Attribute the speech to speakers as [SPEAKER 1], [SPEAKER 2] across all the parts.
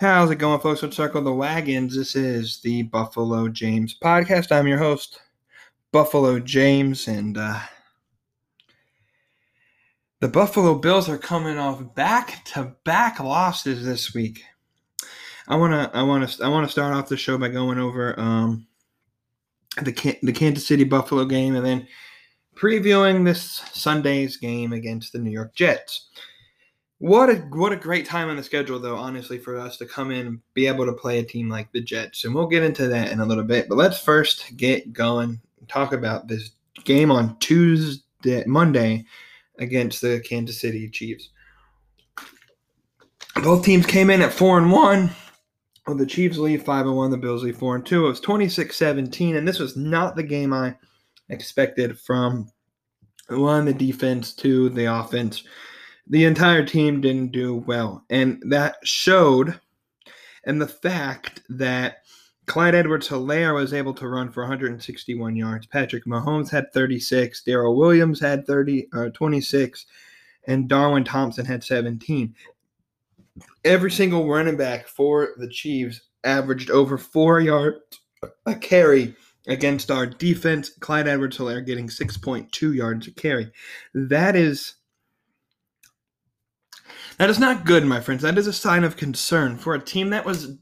[SPEAKER 1] How's it going, folks? Let's circle the wagons. This is the Buffalo James podcast. I'm your host, Buffalo James, and uh, the Buffalo Bills are coming off back-to-back losses this week. I wanna, I wanna, I wanna start off the show by going over um, the the Kansas City Buffalo game, and then previewing this Sunday's game against the New York Jets. What a what a great time on the schedule, though. Honestly, for us to come in and be able to play a team like the Jets, and we'll get into that in a little bit. But let's first get going. Talk about this game on Tuesday, Monday, against the Kansas City Chiefs. Both teams came in at four and one. Well, the Chiefs lead five and one. The Bills lead four and two. It was 26-17, and this was not the game I expected from one the defense to the offense the entire team didn't do well. And that showed and the fact that Clyde Edwards Helaire was able to run for 161 yards. Patrick Mahomes had 36. Darrel Williams had 30, uh, 26. And Darwin Thompson had 17. Every single running back for the Chiefs averaged over four yards a carry against our defense. Clyde Edwards Helaire getting 6.2 yards a carry. That is that is not good, my friends. That is a sign of concern for a team that was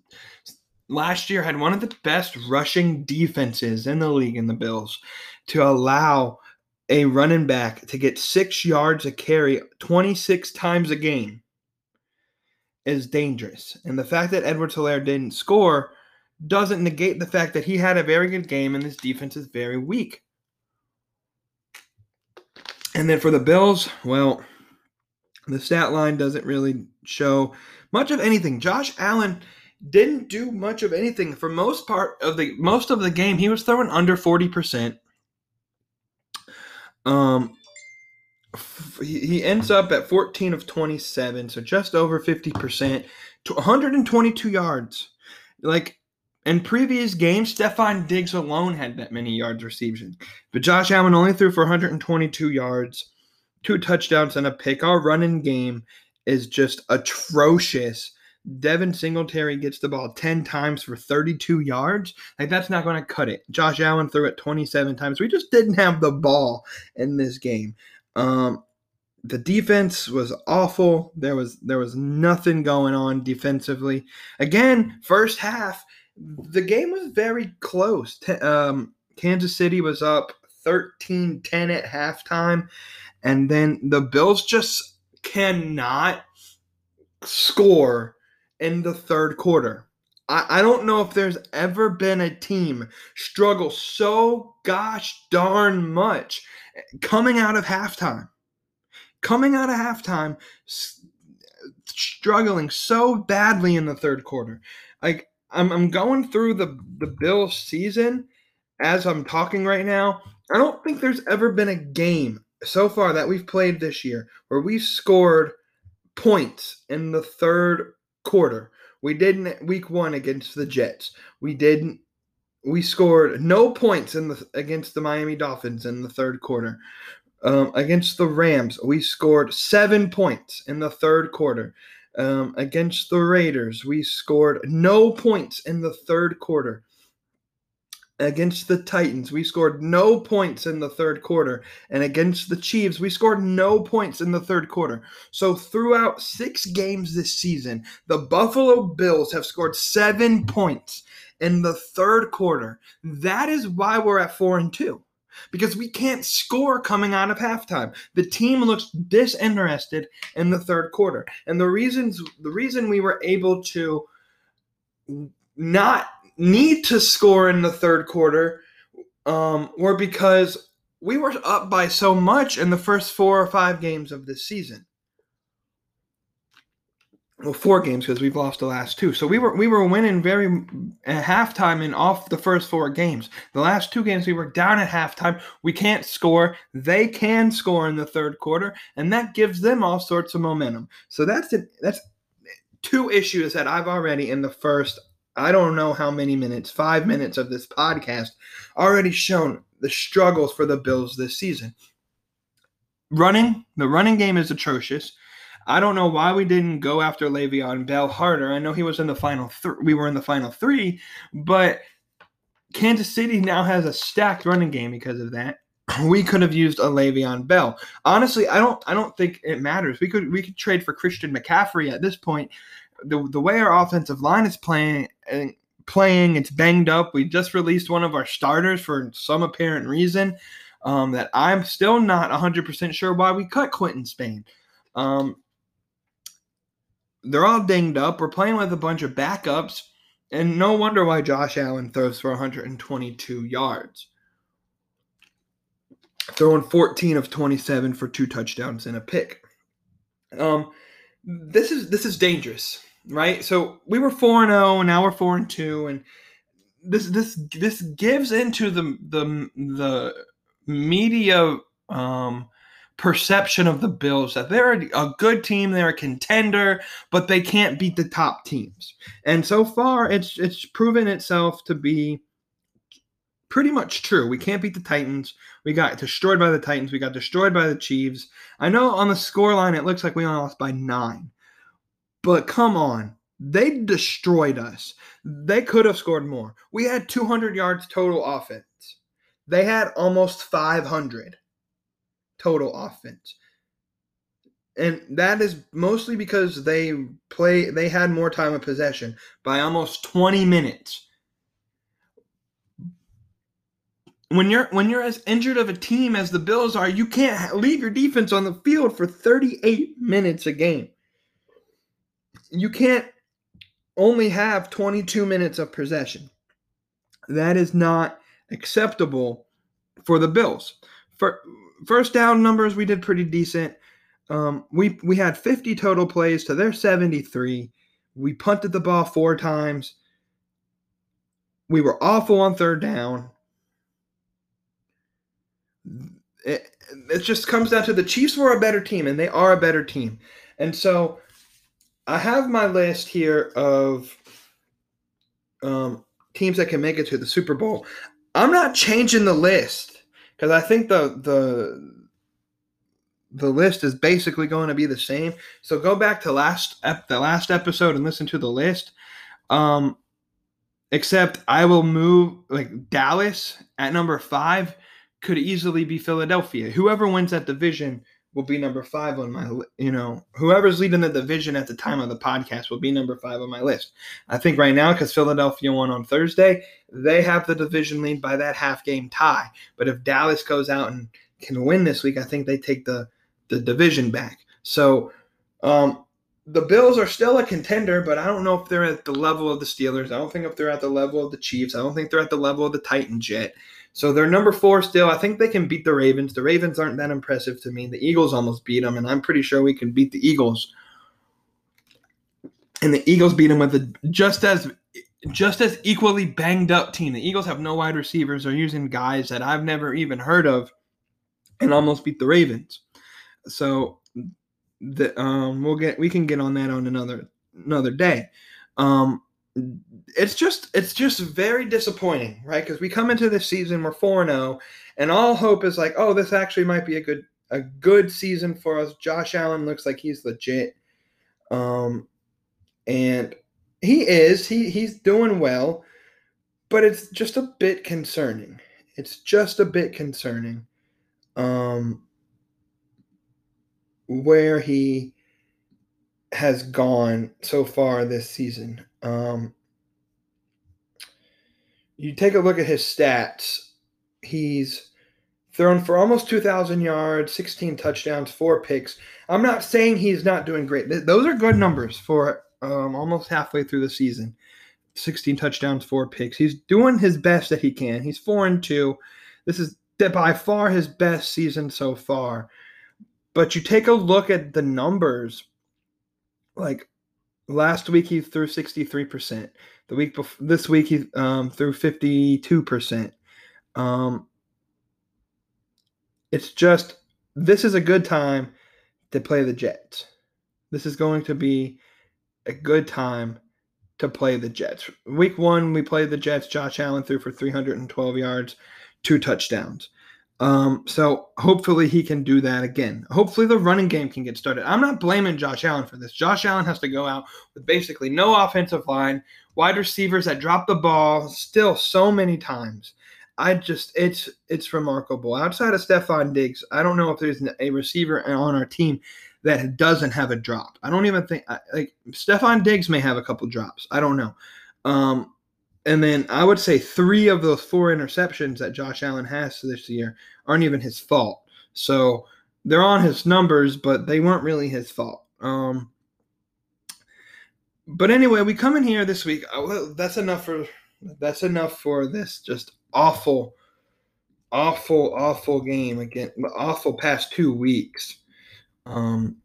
[SPEAKER 1] last year had one of the best rushing defenses in the league in the Bills to allow a running back to get six yards a carry 26 times a game is dangerous. And the fact that Edward Helaire didn't score doesn't negate the fact that he had a very good game and this defense is very weak. And then for the Bills, well, the stat line doesn't really show much of anything. Josh Allen didn't do much of anything for most part of the most of the game. He was throwing under 40%. Um he, ends up at 14 of 27, so just over 50% to 122 yards. Like in previous games, Stefon Diggs alone had that many yards received. But Josh Allen only threw for 122 yards two touchdowns and a pick. Our running game is just atrocious. Devin Singletary gets the ball 10 times for 32 yards. Like, that's not going to cut it. Josh Allen threw it 27 times. We just didn't have the ball in this game. Um, the defense was awful. There was there was nothing going on defensively. Again, first half, the game was very close. Um, Kansas City was up 13-10 at halftime. And then the Bills just cannot score in the third quarter. I, I don't know if there's ever been a team struggle so gosh darn much coming out of halftime. Coming out of halftime, struggling so badly in the third quarter. Like I'm, I'm going through the the Bills season as I'm talking right now. I don't think there's ever been a game so far that we've played this year where we scored points in the third quarter. We didn't week one against the Jets. We didn't we scored no points in the against the Miami Dolphins in the third quarter. Um, against the Rams, we scored seven points in the third quarter. Um, against the Raiders, we scored no points in the third quarter against the Titans, we scored no points in the third quarter. And against the Chiefs, we scored no points in the third quarter. So throughout six games this season, the Buffalo Bills have scored seven points in the third quarter. That is why we're at four and two. Because we can't score coming out of halftime. The team looks disinterested in the third quarter. And the reasons the reason we were able to not need to score in the third quarter um, were because we were up by so much in the first four or five games of this season. Well, four games because we've lost the last two. So we were we were winning very at halftime and off the first four games. The last two games we were down at halftime. We can't score. They can score in the third quarter, and that gives them all sorts of momentum. So that's it. That's two issues that I've already in the first I don't know how many minutes, five minutes of this podcast, already shown the struggles for the Bills this season. Running, the running game is atrocious. I don't know why we didn't go after Le'Veon Bell harder. I know he was in the final three. We were in the final three, but Kansas City now has a stacked running game because of that. We could have used a Le'Veon Bell. Honestly, I don't. I don't think it matters. We could. We could trade for Christian McCaffrey at this point. The the way our offensive line is playing, playing, it's banged up. We just released one of our starters for some apparent reason. Um, that I'm still not 100% sure why we cut Quinton Spain. Um, they're all dinged up. We're playing with a bunch of backups, and no wonder why Josh Allen throws for 122 yards. Throwing 14 of 27 for two touchdowns and a pick. Um, this is this is dangerous, right? So we were 4 and 0 and now we're 4 and 2 and this this this gives into the the the media um, perception of the Bills that they're a good team, they're a contender, but they can't beat the top teams. And so far, it's it's proven itself to be pretty much true. We can't beat the Titans. We got destroyed by the Titans. We got destroyed by the Chiefs. I know on the score line it looks like we only lost by nine, but come on. They destroyed us. They could have scored more. We had 200 yards total offense. They had almost 500 total offense. And that is mostly because they play they had more time of possession by almost 20 minutes. When you're when you're as injured of a team as the Bills are, you can't leave your defense on the field for 38 minutes a game. You can't only have 22 minutes of possession. That is not acceptable for the Bills. For first down numbers, we did pretty decent. Um, we we had 50 total plays to their 73. We punted the ball four times. We were awful on third down. It, it just comes down to the Chiefs were a better team, and they are a better team. And so I have my list here of um, teams that can make it to the Super Bowl. I'm not changing the list because I think the the the list is basically going to be the same. So go back to last ep- the last episode and listen to the list. Um, except I will move like Dallas at number five could easily be Philadelphia. Whoever wins that division will be number five on my you know whoever's leading the division at the time of the podcast will be number five on my list. I think right now because philadelphia won on thursday they have the division lead by that half game tie. But if dallas goes out and can win this week i think they take the the division back. So um the Bills are still a contender, but I don't know if they're at the level of the Steelers. I don't think if they're at the level of the Chiefs. I don't think they're at the level of the Titans yet. So they're number four still. I think they can beat the Ravens. The Ravens aren't that impressive to me. The Eagles almost beat them, and I'm pretty sure we can beat the Eagles. And the Eagles beat them with a just as just as equally banged up team. The Eagles have no wide receivers. They're using guys that I've never even heard of, and almost beat the Ravens. So the um we'll get we can get on that on another another day. Um it's just it's just very disappointing, right? Because we come into this season, we're 4-0, and all hope is like, oh, this actually might be a good a good season for us. Josh Allen looks like he's legit. Um and he is, he he's doing well, but it's just a bit concerning. It's just a bit concerning. Um where he has gone so far this season. Um, you take a look at his stats. He's thrown for almost 2,000 yards, 16 touchdowns, four picks. I'm not saying he's not doing great. Those are good numbers for um, almost halfway through the season. 16 touchdowns, four picks. He's doing his best that he can. He's four and two. This is by far his best season so far. But you take a look at the numbers, like last week he threw 63%. The week before this week he um, threw 52%. Um, it's just this is a good time to play the Jets. This is going to be a good time to play the Jets. Week one, we played the Jets. Josh Allen threw for 312 yards, two touchdowns. Um, so hopefully he can do that again. Hopefully the running game can get started. I'm not blaming Josh Allen for this. Josh Allen has to go out with basically no offensive line, wide receivers that drop the ball still so many times. I just it's it's remarkable. Outside of Stefon Diggs, I don't know if there's a receiver on our team that doesn't have a drop. I don't even think like Stefon Diggs may have a couple drops. I don't know. Um, and then I would say three of those four interceptions that Josh Allen has this year aren't even his fault. So they're on his numbers, but they weren't really his fault. Um, but anyway, we come in here this week. Uh, that's enough for that's enough for this just awful, awful, awful game again. Awful past two weeks. Um,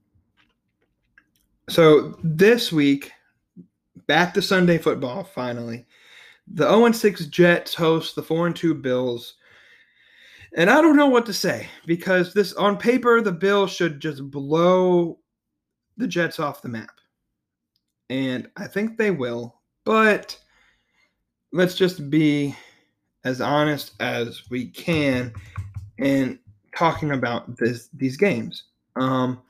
[SPEAKER 1] so this week, back to Sunday football finally. The 0 6 Jets host the 4 2 Bills. And I don't know what to say because this on paper the Bills should just blow the Jets off the map. And I think they will, but let's just be as honest as we can in talking about this these games. Um,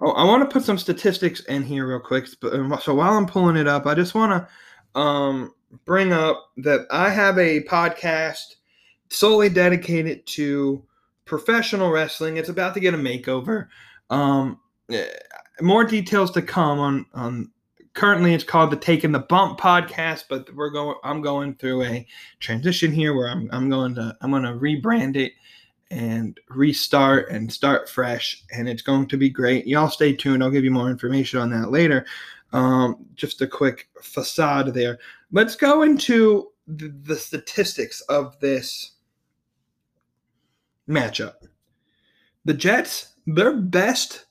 [SPEAKER 1] oh, I want to put some statistics in here real quick. So while I'm pulling it up, I just want to um, bring up that I have a podcast solely dedicated to professional wrestling. It's about to get a makeover. Um, eh, more details to come on on. Currently, it's called the Taking the Bump podcast, but we're going. I'm going through a transition here where I'm I'm going to I'm going to rebrand it and restart and start fresh, and it's going to be great. Y'all stay tuned. I'll give you more information on that later. Um, just a quick facade there. Let's go into the, the statistics of this matchup. The Jets, their best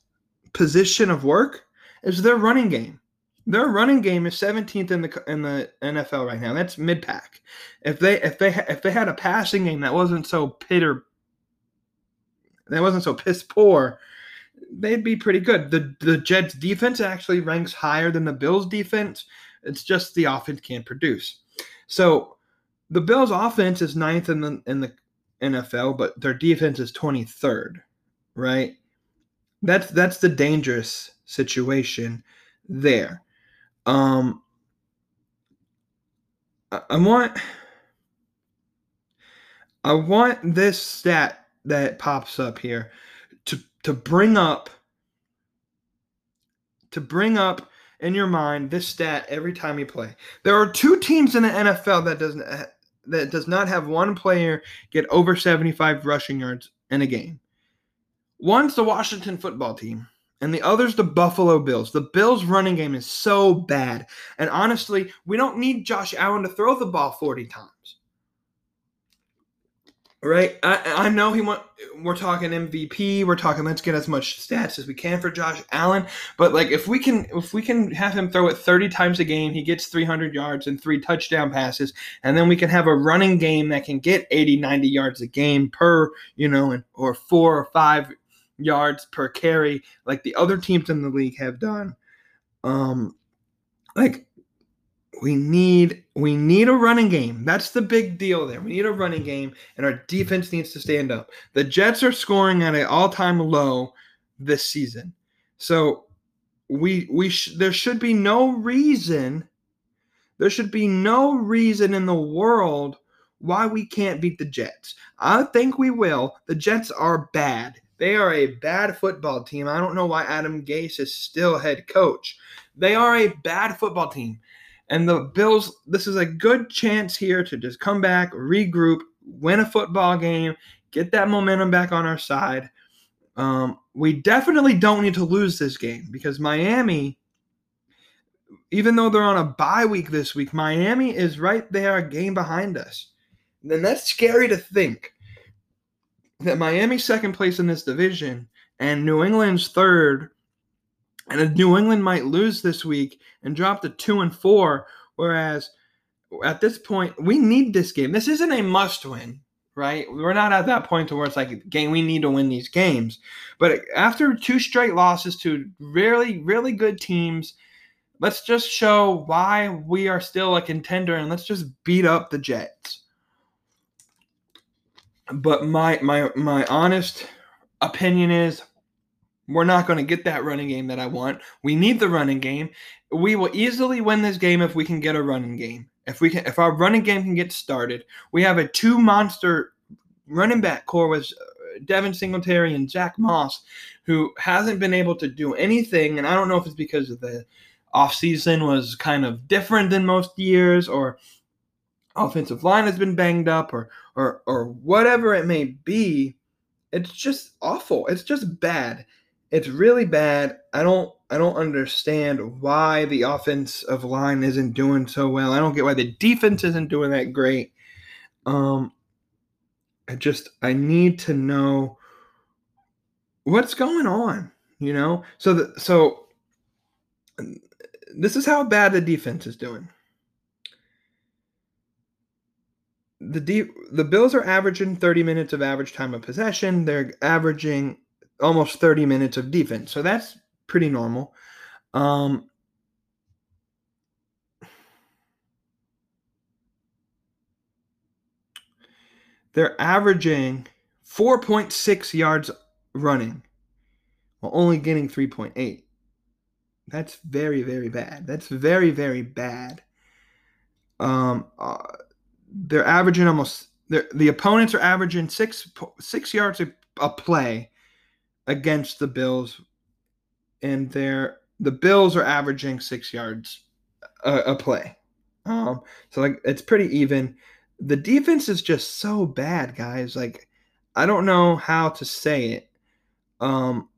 [SPEAKER 1] position of work is their running game. Their running game is 17th in the in the NFL right now. That's mid pack. If they if they if they had a passing game that wasn't so pitter that wasn't so piss poor, they'd be pretty good. The the Jets defense actually ranks higher than the Bills defense. It's just the offense can't produce. So the Bills offense is ninth in the in the NFL, but their defense is 23rd, right? That's that's the dangerous situation there. Um I, I want I want this stat that pops up here to to bring up to bring up in your mind this stat every time you play. There are two teams in the NFL that doesn't uh, that does not have one player get over 75 rushing yards in a game. One's the Washington football team, and the other's the Buffalo Bills. The Bills' running game is so bad. And honestly, we don't need Josh Allen to throw the ball 40 times. Right, I, I know he want. We're talking MVP. We're talking. Let's get as much stats as we can for Josh Allen. But like, if we can, if we can have him throw it thirty times a game, he gets three hundred yards and three touchdown passes, and then we can have a running game that can get 80, 90 yards a game per, you know, and or four or five yards per carry, like the other teams in the league have done. Um, like we need we need a running game. That's the big deal there. We need a running game, and our defense needs to stand up. The Jets are scoring at an all-time low this season, so we we sh- there should be no reason. There should be no reason in the world why we can't beat the Jets. I think we will. The Jets are bad. They are a bad football team. I don't know why Adam Gase is still head coach. They are a bad football team. And the Bills, this is a good chance here to just come back, regroup, win a football game, get that momentum back on our side. Um, we definitely don't need to lose this game because Miami, even though they're on a bye week this week, Miami is right there, a game behind us. Then that's scary to think that Miami's second place in this division and New England's third and New England might lose this week and drop to two and four. Whereas at this point, we need this game. This isn't a must win, right? We're not at that point to where it's like game we need to win these games. But after two straight losses to really, really good teams, let's just show why we are still a contender and let's just beat up the Jets. But my my my honest opinion is we're not going to get that running game that I want. We need the running game. We will easily win this game if we can get a running game. If we can, if our running game can get started, we have a two monster running back core with uh, Devin Singletary and Zack Moss, who hasn't been able to do anything. And I don't know if it's because of the offseason was kind of different than most years, or offensive line has been banged up, or or or whatever it may be. It's just awful. It's just bad. It's really bad. I don't I don't understand why the offensive line isn't doing so well. I don't get why the defense isn't doing that great. Um I just I need to know what's going on, you know? So the, so this is how bad the defense is doing. The deep the Bills are averaging 30 minutes of average time of possession. They're averaging almost 30 minutes of defense. So that's pretty normal. Um, they're averaging 4.6 yards running while only getting 3.8. That's very, very bad. That's very, very bad. Um, uh, they're averaging almost. The opponents are averaging six six yards a, a play against the Bills, and they're the Bills are averaging six yards a, a play. Um, so like it's pretty even. The defense is just so bad, guys. Like I don't know how to say it. Um,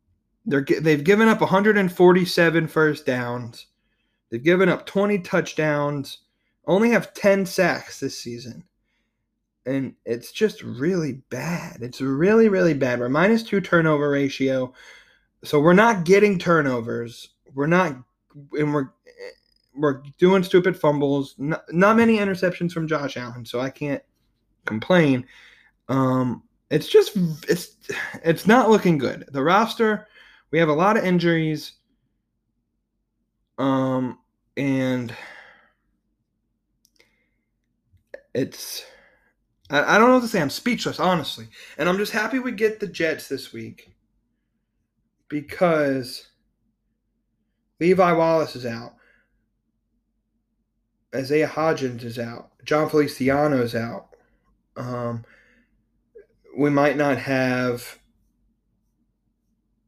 [SPEAKER 1] they're they've given up 147 first downs. They've given up 20 touchdowns. Only have 10 sacks this season and it's just really bad. It's really, really bad. We're minus two turnover ratio. So we're not getting turnovers. We're not, and we're, we're doing stupid fumbles. Not, not many interceptions from Josh Allen, so I can't complain. Um, it's just, it's, it's not looking good. The roster, we have a lot of injuries. Um, and it's, I, I don't know what to say. I'm speechless, honestly. And I'm just happy we get the Jets this week because Levi Wallace is out. Isaiah Hodgins is out. Jon Feliciano is out. Um, we might not have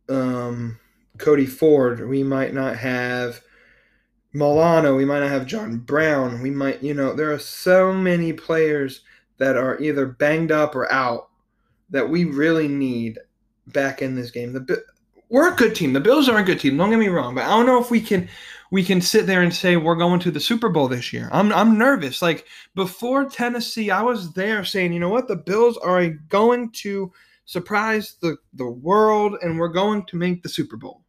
[SPEAKER 1] um, Cody Ford. We might not have Milano. We might not have John Brown. We might, you know, there are so many players – that are either banged up or out that we really need back in this game. The we're a good team. The Bills are a good team. Don't get me wrong, but I don't know if we can we can sit there and say we're going to the Super Bowl this year. I'm I'm nervous. Like before Tennessee, I was there saying, you know what, the Bills are going to surprise the the world, and we're going to make the Super Bowl.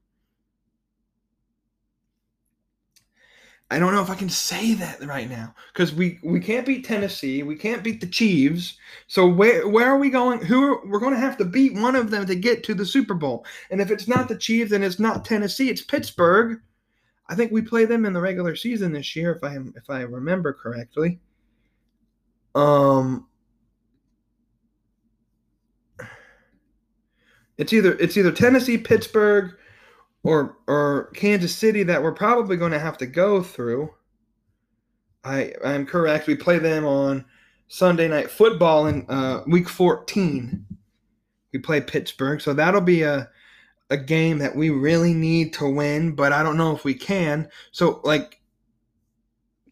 [SPEAKER 1] I don't know if I can say that right now because we we can't beat Tennessee, we can't beat the Chiefs. So where where are we going? Who are, we're going to have to beat one of them to get to the Super Bowl. And if it's not the Chiefs, then it's not Tennessee, it's Pittsburgh. I think we play them in the regular season this year, if I if I remember correctly. Um, it's either it's either Tennessee, Pittsburgh, or or Kansas City that we're probably going to have to go through. I I'm correct. We play them on Sunday night football in uh, week 14. We play Pittsburgh, so that'll be a a game that we really need to win, but I don't know if we can. So like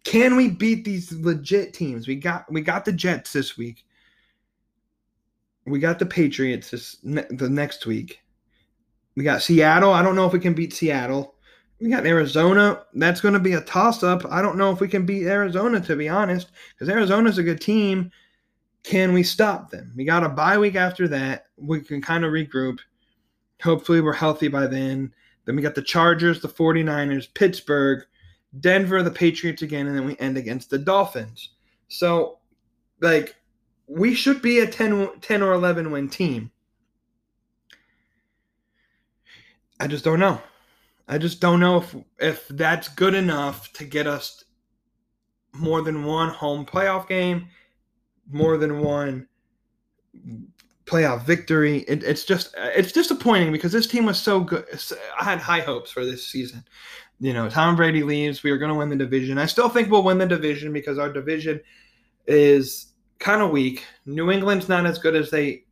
[SPEAKER 1] can we beat these legit teams? We got we got the Jets this week. We got the Patriots this the next week. We got Seattle. I don't know if we can beat Seattle. We got Arizona. That's going to be a toss up. I don't know if we can beat Arizona, to be honest, because Arizona's a good team. Can we stop them? We got a bye week after that. We can kind of regroup. Hopefully, we're healthy by then. Then we got the Chargers, the 49ers, Pittsburgh, Denver, the Patriots again, and then we end against the Dolphins. So, like, we should be a 10, 10 or 11 win team. I just don't know. I just don't know if if that's good enough to get us more than one home playoff game, more than one playoff victory. It, it's just it's disappointing because this team was so good. I had high hopes for this season. You know, Tom Brady leaves, we are going to win the division. I still think we'll win the division because our division is kind of weak. New England's not as good as they,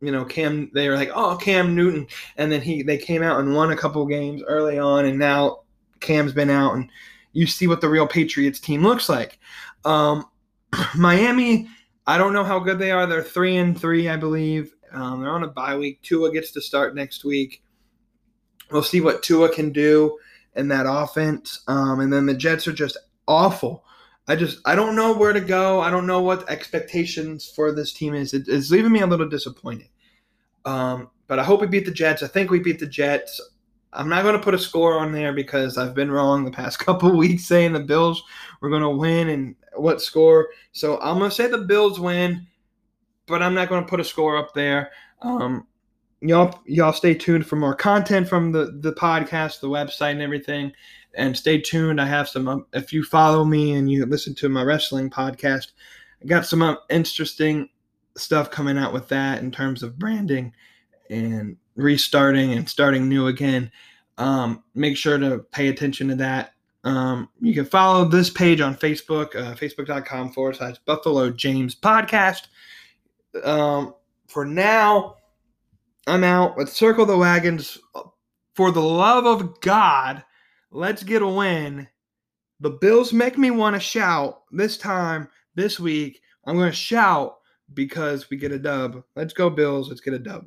[SPEAKER 1] you know, Cam. They were like, oh, Cam Newton, and then he they came out and won a couple games early on, and now Cam's been out, and you see what the real Patriots team looks like. Um, Miami I don't know how good they are. They're three and three, I believe. Um, they're on a bye week. Tua gets to start next week. We'll see what Tua can do in that offense. Um, and then the Jets are just awful. I just I don't know where to go. I don't know what expectations for this team is. It, it's leaving me a little disappointed. Um, but I hope we beat the Jets. I think we beat the Jets. I'm not going to put a score on there because I've been wrong the past couple weeks saying the Bills were going to win and what score. So I'm going to say the Bills win, but I'm not going to put a score up there. Um, y'all, y'all stay tuned for more content from the the podcast, the website, and everything. And stay tuned. I have some. Um, if you follow me and you listen to my wrestling podcast, I got some um, interesting stuff coming out with that in terms of branding and restarting and starting new again. Um, make sure to pay attention to that. Um, you can follow this page on Facebook, uh, facebook.com forward slash Buffalo James Podcast. Um, for now, I'm out. Let's circle the wagons. For the love of God, let's get a win. The Bills make me want to shout this time, this week. I'm going to shout because we get a dub. Let's go, Bills. Let's get a dub.